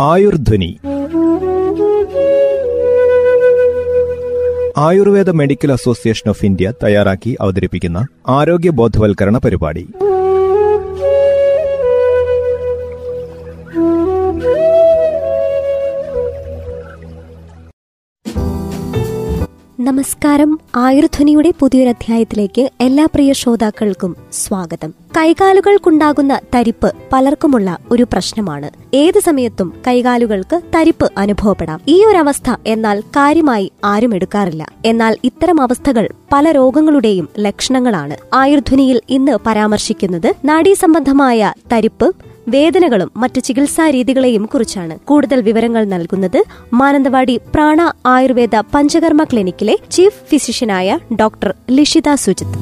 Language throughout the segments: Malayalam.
Ayurdhwani. Ayurveda Medical Association of India തയ്യാറാക്കി അവതരിപ്പിക്കുന്ന ആരോഗ്യ ബോധവൽക്കരണ പരിപാടി. നമസ്കാരം. ആയുർധ്വനിയുടെ പുതിയൊരധ്യായത്തിലേക്ക് എല്ലാ പ്രിയ ശ്രോതാക്കൾക്കും സ്വാഗതം. കൈകാലുകൾക്കുണ്ടാകുന്ന തരിപ്പ് പലർക്കുമുള്ള ഒരു പ്രശ്നമാണ്. ഏത് സമയത്തും കൈകാലുകൾക്ക് തരിപ്പ് അനുഭവപ്പെടാം. ഈ ഒരു അവസ്ഥ എന്നാൽ കാര്യമായി ആരും എടുക്കാറില്ല. എന്നാൽ ഇത്തരം അവസ്ഥകൾ പല രോഗങ്ങളുടെയും ലക്ഷണങ്ങളാണ്. ആയുർധ്വനിയിൽ ഇന്ന് പരാമർശിക്കുന്നത് നാഡീസംബന്ധമായ തരിപ്പ് വേദനകളും മറ്റു ചികിത്സാ രീതികളെയും കുറിച്ചാണ്. കൂടുതൽ വിവരങ്ങൾ നൽകുന്നത് മാനന്തവാടി പ്രാണ ആയുർവേദ പഞ്ചകർമ്മ ക്ലിനിക്കിലെ ചീഫ് ഫിസിഷ്യനായ ഡോക്ടർ ലിഷിത സുജിത്.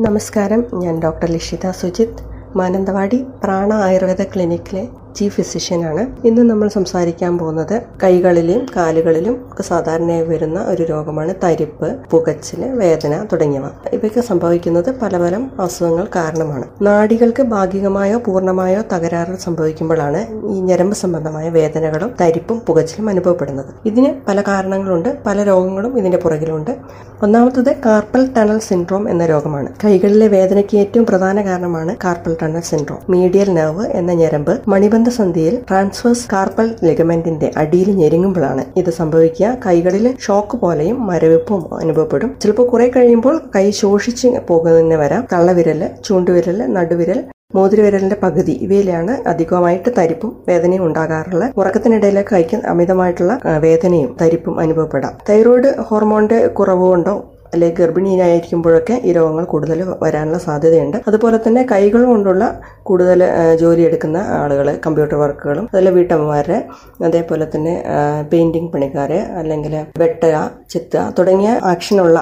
നമസ്കാരം. ഞാൻ ഡോക്ടർ ലിഷിത സുജിത്. മാനന്തവാടി പ്രാണ ആയുർവേദ ക്ലിനിക്കിലെ ചീഫ് ഫിസിഷ്യനാണ്. ഇന്ന് നമ്മൾ സംസാരിക്കാൻ പോകുന്നത് കൈകളിലും കാലുകളിലും ഒക്കെ സാധാരണയായി വരുന്ന ഒരു രോഗമാണ് തരിപ്പ് പുകച്ചിൽ വേദന തുടങ്ങിയവ. ഇവയ്ക്ക് സംഭവിക്കുന്നത് പല പല അസുഖങ്ങൾ കാരണമാണ്. നാടികൾക്ക് ഭാഗികമായോ പൂർണമായോ തകരാറ് സംഭവിക്കുമ്പോഴാണ് ഈ ഞരമ്പ് സംബന്ധമായ വേദനകളും തരിപ്പും പുകച്ചിലും അനുഭവപ്പെടുന്നത്. ഇതിന് പല കാരണങ്ങളുണ്ട്. പല രോഗങ്ങളും ഇതിന്റെ പുറകിലുണ്ട്. ഒന്നാമത്തത് കാർപ്പൽ ടണൽ സിൻഡ്രോം എന്ന രോഗമാണ്. കൈകളിലെ വേദനയ്ക്ക് ഏറ്റവും പ്രധാന കാരണമാണ് carpal tunnel syndrome. Medial nerve എന്ന ഞരമ്പ് മണിബന്ധ സന്ധിയിൽ ട്രാൻസ്വേഴ്സ് കാർപ്പൽ ലിഗമെന്റിന്റെ അടിയിൽ ഞെരുങ്ങുമ്പോഴാണ് ഇത് സംഭവിക്കുക. കൈകളിൽ ഷോക്ക് പോലെയും മരവിപ്പും അനുഭവപ്പെടും. ചിലപ്പോൾ കുറെ കഴിയുമ്പോൾ കൈ ശോഷിച്ച് പോകുന്നതിന് വരാം. തള്ളവിരൽ ചൂണ്ടുവിരൽ നടുവിരൽ മോതിരവിരലിന്റെ പകുതി ഇവയിലാണ് അധികമായിട്ട് തരിപ്പും വേദനയും ഉണ്ടാകാറുള്ളത്. ഉറക്കത്തിനിടയിലെ കൈക്ക് അമിതമായിട്ടുള്ള വേദനയും തരിപ്പും അനുഭവപ്പെടാം. തൈറോയ്ഡ് ഹോർമോണിന്റെ കുറവ് അല്ലെങ്കിൽ ഗർഭിണീനായിരിക്കുമ്പോഴൊക്കെ ഈ രോഗങ്ങൾ കൂടുതൽ വരാനുള്ള സാധ്യതയുണ്ട്. അതുപോലെ തന്നെ കൈകൾ കൊണ്ടുള്ള കൂടുതൽ ജോലി എടുക്കുന്ന ആളുകൾ കമ്പ്യൂട്ടർ വർക്കുകളും അതുപോലെ വീട്ടമ്മമാരെ അതേപോലെ തന്നെ പെയിന്റിംഗ് പണിക്കാരെ അല്ലെങ്കിൽ വെട്ടുക ചെത്തുക തുടങ്ങിയ ആക്ഷനുള്ള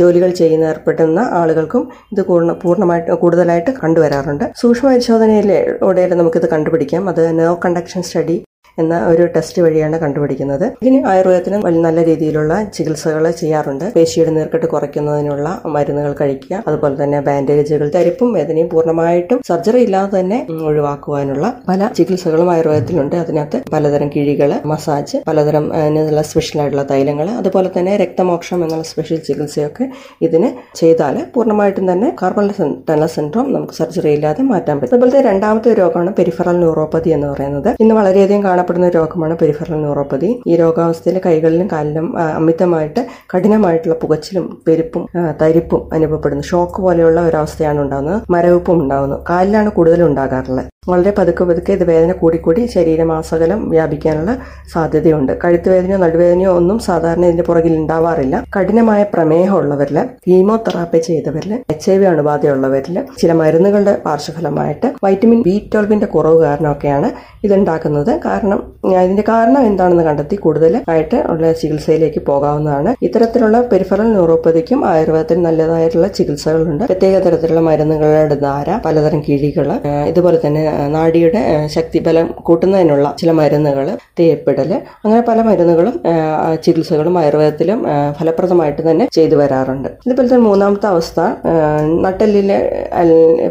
ജോലികൾ ചെയ്യുന്ന ഏർപ്പെടുന്ന ആളുകൾക്കും ഇത് പൂർണമായിട്ട് കൂടുതലായിട്ട് കണ്ടുവരാറുണ്ട്. സൂക്ഷ്മ പരിശോധനയിലൂടെ നമുക്കിത് കണ്ടുപിടിക്കാം. അത് നോ കണ്ടക്ഷൻ സ്റ്റഡി എന്ന ഒരു ടെസ്റ്റ് വഴിയാണ് കണ്ടുപിടിക്കുന്നത്. ഇതിന് ആയുർവേദത്തിന് നല്ല രീതിയിലുള്ള ചികിത്സകൾ ചെയ്യാറുണ്ട്. പേശിയുടെ നീർക്കെട്ട് കുറയ്ക്കുന്നതിനുള്ള മരുന്നുകൾ കഴിക്കുക അതുപോലെ തന്നെ ബാൻഡേജുകൾ തരിപ്പും വേദനയും പൂർണമായിട്ടും സർജറി ഇല്ലാതെ തന്നെ ഒഴിവാക്കുവാനുള്ള പല ചികിത്സകളും ആയുർവേദത്തിലുണ്ട്. അതിനകത്ത് പലതരം കിഴികൾ മസാജ് പലതരം അതിനുള്ള സ്പെഷ്യൽ ആയിട്ടുള്ള തൈലങ്ങൾ അതുപോലെ തന്നെ രക്തമോക്ഷം എന്നുള്ള സ്പെഷ്യൽ ചികിത്സയൊക്കെ ഇതിന് ചെയ്താൽ പൂർണമായിട്ടും തന്നെ കാർബൺ ടണൽ സിൻഡ്രോം നമുക്ക് സർജറി ഇല്ലാതെ മാറ്റാൻ പറ്റും. അതുപോലത്തെ രണ്ടാമത്തെ രോഗമാണ് പെരിഫറൽ ന്യൂറോപ്പതി എന്ന് പറയുന്നത്. ഇന്ന് വളരെയധികം കാണപ്പെടുന്ന രോഗമാണ് പെരിഫറൽ ന്യൂറോപ്പതി. ഈ രോഗാവസ്ഥയിൽ കൈകളിലും കാലിലും അമിതമായിട്ട് കഠിനമായിട്ടുള്ള പുകച്ചിലും പെരുപ്പും തരിപ്പും അനുഭവപ്പെടുന്നു. ഷോക്ക് പോലെയുള്ള ഒരവസ്ഥയാണ് ഉണ്ടാകുന്നത്. മരവിപ്പും ഉണ്ടാകുന്നു. കാലിലാണ് കൂടുതൽ ഉണ്ടാകാറുള്ളത്. വളരെ പതുക്കെ പതുക്കെ ഇത് വേദന കൂടിക്കൂടി ശരീരമാസകലം വ്യാപിക്കാനുള്ള സാധ്യതയുണ്ട്. കഴുത്തുവേദനയോ നടുവേദനയോ ഒന്നും സാധാരണ ഇതിന്റെ പുറകിൽ ഉണ്ടാവാറില്ല. കഠിനമായ പ്രമേഹം ഉള്ളവരിൽ കീമോതെറാപ്പി ചെയ്തവരിൽ എച്ച് ഐ വി അണുബാധയുള്ളവരിൽ ചില മരുന്നുകളുടെ പാർശ്വഫലമായിട്ട് വൈറ്റമിൻ ബി ട്വൽവിന്റെ കുറവ് കാരണമൊക്കെയാണ് ഇതുണ്ടാക്കുന്നത്. കാരണം ഇതിന്റെ കാരണം എന്താണെന്ന് കണ്ടെത്തി കൂടുതൽ ആയിട്ട് ഉള്ള ചികിത്സയിലേക്ക് പോകാവുന്നതാണ്. ഇത്തരത്തിലുള്ള പെരിഫറൽ ന്യൂറോപ്പതിക്കും ആയുർവേദത്തിൽ നല്ലതായിട്ടുള്ള ചികിത്സകളുണ്ട്. പ്രത്യേക തരത്തിലുള്ള മരുന്നുകളുടെ ധാര പലതരം കിഴികൾ ഇതുപോലെ തന്നെ നാഡിയുടെ ശക്തിബലം കൂട്ടുന്നതിനുള്ള ചില മരുന്നുകൾ തേപ്പിടൽ അങ്ങനെ പല മരുന്നുകളും ചികിത്സകളും ആയുർവേദത്തിലും ഫലപ്രദമായിട്ട് തന്നെ ചെയ്തു വരാറുണ്ട്. ഇതുപോലെ തന്നെ മൂന്നാമത്തെ അവസ്ഥ നട്ടെല്ലിലെ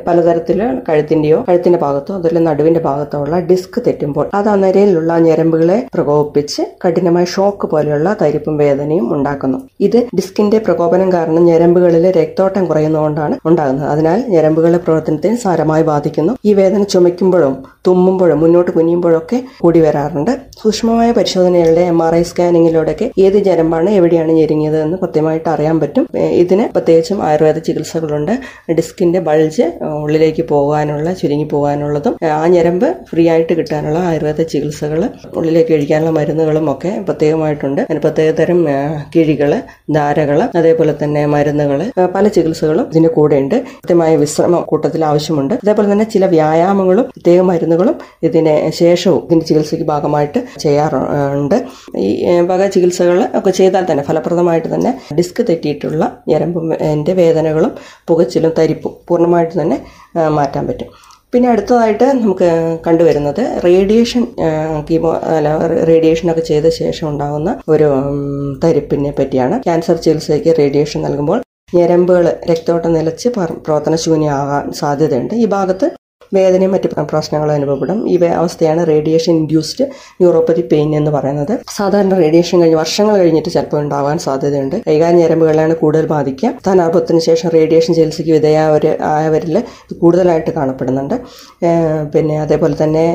പലതരത്തിൽ കഴുത്തിന്റെയോ കഴുത്തിന്റെ ഭാഗത്തോ അതുപോലെ നടുവിന്റെ ഭാഗത്തോ ഉള്ള ഡിസ്ക് തെറ്റുമ്പോൾ അത് അന്നരയിലുള്ള ഞരമ്പുകളെ പ്രകോപിപ്പിച്ച് കഠിനമായ ഷോക്ക് പോലെയുള്ള തരിപ്പും വേദനയും ഉണ്ടാക്കുന്നു. ഇത് ഡിസ്കിന്റെ പ്രകോപനം കാരണം ഞരമ്പുകളിലെ രക്തോട്ടം കുറയുന്നതുകൊണ്ടാണ് ഉണ്ടാകുന്നത്. അതിനാൽ ഞരമ്പുകളുടെ പ്രവർത്തനത്തെ സാരമായി ബാധിക്കുന്നു. ഈ വേദന ചുമയ്ക്കുമ്പോഴും തുമ്മുമ്പോഴും മുന്നോട്ട് കുനിയുമ്പോഴൊക്കെ കൂടി വരാറുണ്ട്. സൂക്ഷ്മമായ പരിശോധനകളുടെ എം ആർ ഐ സ്കാനിങ്ങിലൂടെയൊക്കെ ഏത് ഞരമ്പാണ് എവിടെയാണ് ഞെരുങ്ങിയത് എന്ന് കൃത്യമായിട്ട് അറിയാൻ പറ്റും. ഇതിന് പ്രത്യേകിച്ചും ആയുർവേദ ചികിത്സകളുണ്ട്. ഡിസ്കിന്റെ ബൾജ് ഉള്ളിലേക്ക് പോകാനുള്ള ചുരുങ്ങി പോകാനുള്ളതും ആ ഞരമ്പ് ഫ്രീ ആയിട്ട് കിട്ടാനുള്ള ആയുർവേദ ചികിത്സകൾ ഉള്ളിലേക്ക് കഴിക്കാനുള്ള മരുന്നുകളും ഒക്കെ പ്രത്യേകമായിട്ടുണ്ട്. അതിന് പ്രത്യേകതരം കിഴികൾ ധാരകൾ അതേപോലെ തന്നെ മരുന്നുകൾ പല ചികിത്സകളും ഇതിന്റെ കൂടെയുണ്ട്. കൃത്യമായ വിശ്രമ കൂട്ടത്തിൽ ആവശ്യമുണ്ട്. അതേപോലെ തന്നെ ചില വ്യായാമങ്ങളും പ്രത്യേക മരുന്നുകളും ഇതിന് ശേഷവും ഇതിന്റെ ചികിത്സയ്ക്ക് ഭാഗമായിട്ട് ചെയ്യാറുണ്ട്. ഈ വക ചികിത്സകൾ ഒക്കെ ചെയ്താൽ തന്നെ ഫലപ്രദമായിട്ട് തന്നെ ഡിസ്ക് തെറ്റിയിട്ടുള്ള ഞരമ്പിന്റെ വേദനകളും പുകച്ചിലും തരിപ്പും പൂർണമായിട്ട് തന്നെ മാറ്റാൻ പറ്റും. പിന്നെ അടുത്തതായിട്ട് നമുക്ക് കണ്ടുവരുന്നത് റേഡിയേഷൻ കീമോ അല്ല റേഡിയേഷനൊക്കെ ചെയ്ത ശേഷം ഉണ്ടാകുന്ന ഒരു തരിപ്പിനെ പറ്റിയാണ്. ക്യാൻസർ ചികിത്സയ്ക്ക് റേഡിയേഷൻ നൽകുമ്പോൾ ഞരമ്പുകൾ രക്തോട്ടം നിലച്ച് പ്രവർത്തനശൂന്യമാകാൻ സാധ്യതയുണ്ട്. ഈ ഭാഗത്ത് വേദനയും മറ്റ് പ്രശ്നങ്ങളും അനുഭവപ്പെടും. ഈ അവസ്ഥയാണ് റേഡിയേഷൻ ഇൻഡ്യൂസ്ഡ് ന്യൂറോപ്പതി പെയിൻ എന്ന് പറയുന്നത്. സാധാരണ റേഡിയേഷൻ കഴിഞ്ഞ് വർഷങ്ങൾ കഴിഞ്ഞിട്ട് ചിലപ്പോൾ ഉണ്ടാവാൻ സാധ്യതയുണ്ട്. കൈകാല ഞരമ്പുകളാണ് കൂടുതൽ ബാധിക്കുക. സ്ഥാനാർഭത്തിന് ശേഷം റേഡിയേഷൻ ചികിത്സയ്ക്ക് വിധേയവർ ആയവരിൽ കൂടുതലായിട്ട് കാണപ്പെടുന്നുണ്ട്. പിന്നെ അതേപോലെ തന്നെ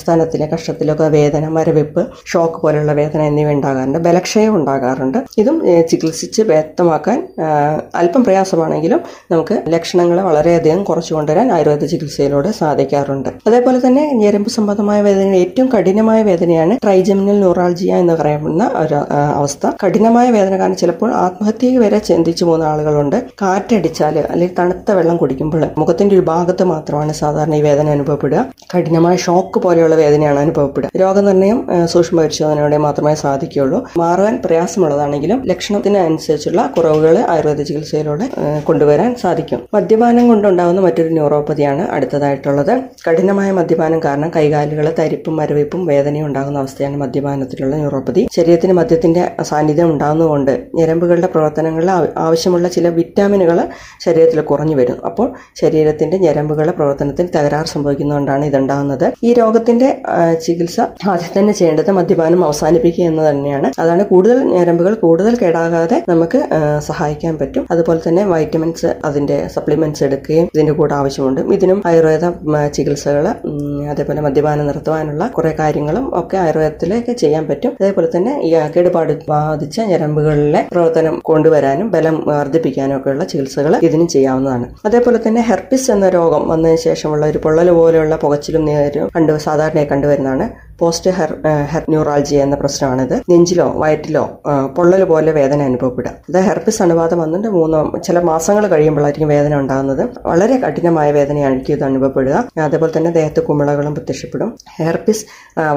സ്ഥാനത്തിലെ കഷ്ടത്തിലൊക്കെ വേദന മരവിപ്പ് ഷോക്ക് പോലുള്ള വേദന എന്നിവ ഉണ്ടാകാറുണ്ട്. ബലക്ഷയം ഉണ്ടാകാറുണ്ട്. ഇതും ചികിത്സിച്ച് വ്യക്തമാക്കാൻ അല്പം പ്രയാസമാണെങ്കിലും നമുക്ക് ലക്ഷണങ്ങളെ വളരെയധികം കുറച്ചു കൊണ്ടുവരാൻ ആയുർവേദ ചികിത്സയിലൂടെ സാധിക്കാറുണ്ട്. അതേപോലെ തന്നെ ഞരമ്പ് സംബന്ധമായ വേദന ഏറ്റവും കഠിനമായ വേദനയാണ് ട്രൈജമിനൽ ന്യൂറാൾജിയ എന്ന് പറയുന്ന ഒരു അവസ്ഥ. കഠിനമായ വേദന കാരണം ചിലപ്പോൾ ആത്മഹത്യയ്ക്ക് വരെ ചിന്തിച്ചു പോകുന്ന ആളുകളുണ്ട്. കാറ്റടിച്ചാൽ അല്ലെങ്കിൽ തണുത്ത വെള്ളം കുടിക്കുമ്പോൾ മുഖത്തിന്റെ ഒരു ഭാഗത്ത് മാത്രമാണ് സാധാരണ ഈ വേദന അനുഭവപ്പെടുക. കഠിനമായ ഷോക്ക് പോലെയുള്ള വേദനയാണ് അനുഭവപ്പെടുക. രോഗനിർണയം സൂക്ഷ്മ പരിശോധനയോടെ മാത്രമേ സാധിക്കുകയുള്ളൂ. മാറാൻ പ്രയാസമുള്ളതാണെങ്കിലും ലക്ഷണത്തിന് അനുസരിച്ചുള്ള കുറവുകൾ ആയുർവേദ ചികിത്സയിലൂടെ കൊണ്ടുവരാൻ സാധിക്കും. മദ്യപാനം കൊണ്ടുണ്ടാകുന്ന മറ്റൊരു ന്യൂറോപ്പതിയാണ് അടുത്തതായിട്ടുള്ളത് കഠിനമായ മദ്യപാനം കാരണം കൈകാലുകൾ തരിപ്പും മരവിപ്പും വേദനയും ഉണ്ടാകുന്ന അവസ്ഥയാണ് മദ്യപാനത്തിലുള്ള ന്യൂറോപ്പതി ശരീരത്തിന് മദ്യത്തിന്റെ സാന്നിധ്യം ഉണ്ടാകുന്നതുകൊണ്ട് ഞരമ്പുകളുടെ പ്രവർത്തനങ്ങളിൽ ആവശ്യമുള്ള ചില വിറ്റാമിനുകൾ ശരീരത്തിൽ കുറഞ്ഞു വരും. അപ്പോൾ ശരീരത്തിന്റെ ഞരമ്പുകളുടെ പ്രവർത്തനത്തിൽ തകരാറ് സംഭവിക്കുന്നതുകൊണ്ടാണ് ഇതുണ്ടാകുന്നത്. ഈ രോഗത്തിന്റെ ചികിത്സ ആദ്യം തന്നെ ചെയ്യേണ്ടത് മദ്യപാനം അവസാനിപ്പിക്കുക എന്ന് തന്നെയാണ്. അതാണ് കൂടുതൽ ഞരമ്പുകൾ കൂടുതൽ കേടാകാതെ നമുക്ക് സഹായിക്കാൻ പറ്റും. അതുപോലെ തന്നെ വൈറ്റമിൻസ് അതിന്റെ സപ്ലിമെന്റ്സ് എടുക്കുകയും ഇതിന്റെ കൂടെ ആവശ്യമുണ്ട്. ഇതിനും ആയുർവേദ ചികിത്സകൾ അതേപോലെ മദ്യപാനം നിർത്തുവാനുള്ള കുറേ കാര്യങ്ങളും ഒക്കെ ആയുർവേദത്തിലേക്ക് ചെയ്യാൻ പറ്റും. അതേപോലെ തന്നെ ഈ കേടുപാട് ബാധിച്ച ഞരമ്പുകളിലെ പ്രവർത്തനം കൊണ്ടുവരാനും ബലം വർദ്ധിപ്പിക്കാനും ഒക്കെയുള്ള ചികിത്സകൾ ഇതിനും ചെയ്യാവുന്നതാണ്. അതേപോലെ തന്നെ ഹെർപ്പിസ് എന്ന രോഗം വന്നതിന് ശേഷമുള്ള ഒരു പൊള്ളൽ പോലെയുള്ള പുകച്ചിലും നേരും കണ്ടു സാധാരണയായി കണ്ടുവരുന്നതാണ്. പോസ്റ്റ് ഹെർ ഹെർന്യൂറാൾജി എന്ന പ്രശ്നമാണിത്. നെഞ്ചിലോ വയറ്റിലോ പൊള്ളൽ പോലെ വേദന അനുഭവപ്പെടുക. അത് ഹെർപ്പിസ് അണുബാധ വന്നിട്ട് മൂന്നോ ചില മാസങ്ങൾ കഴിയുമ്പോഴായിരിക്കും വേദന ഉണ്ടാകുന്നത്. വളരെ കഠിനമായ വേദനയായിരിക്കും ഇത് അനുഭവപ്പെടുക. അതേപോലെ തന്നെ ദേഹത്ത് കുമിളകളും പ്രത്യക്ഷപ്പെടും. ഹെർപ്പിസ്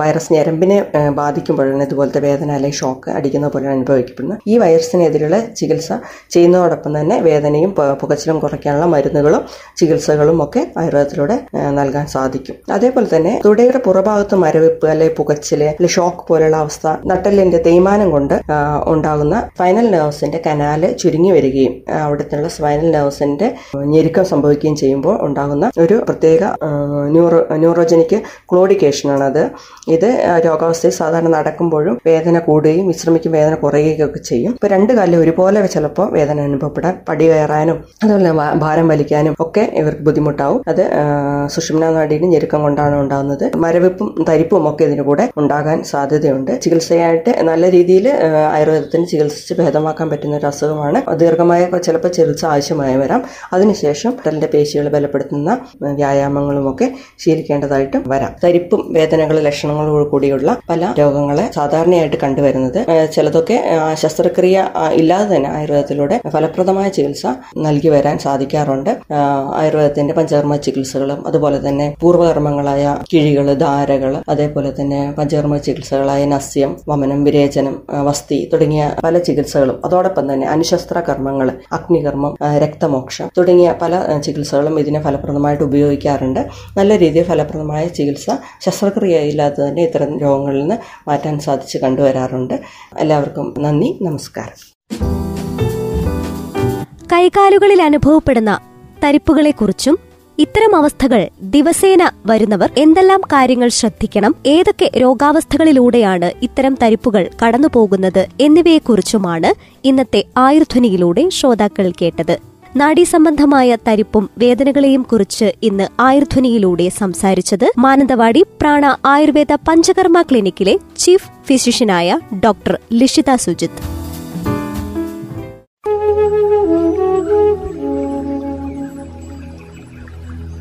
വൈറസ് ഞരമ്പിനെ ബാധിക്കുമ്പോഴാണ് ഇതുപോലത്തെ വേദന അല്ലെങ്കിൽ ഷോക്ക് അടിക്കുന്ന പോലെ അനുഭവിക്കപ്പെടുന്നത്. ഈ വൈറസിനെതിരെയുള്ള ചികിത്സ ചെയ്യുന്നതോടൊപ്പം തന്നെ വേദനയും പുകച്ചിലും കുറയ്ക്കാനുള്ള മരുന്നുകളും ചികിത്സകളും ഒക്കെ ആയുർവേദത്തിലൂടെ നൽകാൻ സാധിക്കും. അതേപോലെ തന്നെ തുടയുടെ പുറഭാഗത്ത് മരവിപ്പ് അല്ലെങ്കിൽ പുകച്ചിൽ അല്ലെ ഷോക്ക് പോലുള്ള അവസ്ഥ നട്ടലിന്റെ തേയ്മാനം കൊണ്ട് ഉണ്ടാകുന്ന സ്പൈനൽ നെർവ്സിന്റെ കനാല് ചുരുങ്ങി വരികയും അവിടുത്തെ സ്പൈനൽ നെർവ്സിന്റെ ഞെരുക്കം സംഭവിക്കുകയും ചെയ്യുമ്പോൾ ഉണ്ടാകുന്ന ഒരു പ്രത്യേക ന്യൂറോ ന്യൂറോജനിക് ക്ലോഡിക്കേഷൻ അത്. ഇത് രോഗാവസ്ഥയിൽ സാധാരണ നടക്കുമ്പോഴും വേദന കൂടുകയും വിശ്രമിക്കും വേദന കുറയുകയും ഒക്കെ ചെയ്യും. ഇപ്പൊ രണ്ട് കാലിൽ ഒരുപോലെ ചിലപ്പോൾ വേദന അനുഭവപ്പെടാൻ പടി കയറാനും അതുപോലെ ഭാരം വലിക്കാനും ഒക്കെ ഇവർക്ക് ബുദ്ധിമുട്ടാവും. അത് സുഷുമ്നാ നാടിയുടെ ഞെരുക്കം കൊണ്ടാണ് ഉണ്ടാകുന്നത്. മരവിപ്പും തരിപ്പും ഒക്കെ ഇതിന് കൂടെ ഉണ്ടാകാൻ സാധ്യതയുണ്ട്. ചികിത്സയായിട്ട് നല്ല രീതിയിൽ ആയുർവേദത്തിന് ചികിത്സിച്ച് ഭേദമാക്കാൻ പറ്റുന്ന ഒരു അസുഖമാണ്. ദീർഘമായ ചിലപ്പോൾ ചികിത്സ ആവശ്യമായി വരാം. അതിനുശേഷം നട്ടലിന്റെ പേശികൾ ബലപ്പെടുത്തുന്ന വ്യായാമങ്ങളുമൊക്കെ ശീലിക്കേണ്ടതായിട്ടും വരാം. തരിപ്പും വേദനകൾ ലക്ഷണങ്ങളോട് കൂടിയുള്ള പല രോഗങ്ങളെ സാധാരണയായിട്ട് കണ്ടുവരുന്നത് ചിലതൊക്കെ ശസ്ത്രക്രിയ ഇല്ലാതെ തന്നെ ആയുർവേദത്തിലൂടെ ഫലപ്രദമായ ചികിത്സ നൽകി വരാൻ സാധിക്കാറുണ്ട്. ആയുർവേദത്തിന്റെ പഞ്ചകർമ്മ ചികിത്സകളും അതുപോലെ തന്നെ പൂർവകർമ്മങ്ങളായ കിഴികൾ ധാരകൾ അതേപോലെ തന്നെ പഞ്ചകർമ്മ ചികിത്സകളായ നസ്യം വമനം വിരേചനം വസ്തി തുടങ്ങിയ പല ചികിത്സകളും അതോടൊപ്പം തന്നെ അനുശസ്ത്ര കർമ്മങ്ങൾ അഗ്നികർമ്മം രക്തമോക്ഷം തുടങ്ങിയ പല ചികിത്സകളും ഇതിനെ ഫലപ്രദമായിട്ട് ഉപയോഗിക്കാറുണ്ട്. നല്ല രീതിയിൽ ഫലപ്രദമായ ചികിത്സ ശസ്ത്രക്രിയ ഇല്ലാതെ തന്നെ ഇത്തരം രോഗങ്ങളിൽ നിന്ന് മാറ്റാൻ സാധിച്ച് കണ്ടുവരാറുണ്ട്. എല്ലാവർക്കും നന്ദി നമസ്കാരം. കൈകാലുകളിൽ അനുഭവപ്പെടുന്ന തരിപ്പുകളെക്കുറിച്ചും ഇത്തരം അവസ്ഥകൾ ദിവസേന വരുന്നവർ എന്തെല്ലാം കാര്യങ്ങൾ ശ്രദ്ധിക്കണം ഏതൊക്കെ രോഗാവസ്ഥകളിലൂടെയാണ് ഇത്തരം തരിപ്പുകൾ കടന്നുപോകുന്നത് എന്നിവയെക്കുറിച്ചുമാണ് ഇന്നത്തെ ആയുർധ്വനിയിലൂടെ ശ്രോതാക്കൾ കേട്ടത്. നാഡീസംബന്ധമായ തരിപ്പും വേദനകളെയും കുറിച്ച് ഇന്ന് ആയുർധ്വനിയിലൂടെ സംസാരിച്ചത് മാനന്തവാടി പ്രാണ ആയുർവേദ പഞ്ചകർമ്മ ക്ലിനിക്കിലെ ചീഫ് ഫിസിഷ്യനായ doctor Lishitha Sujith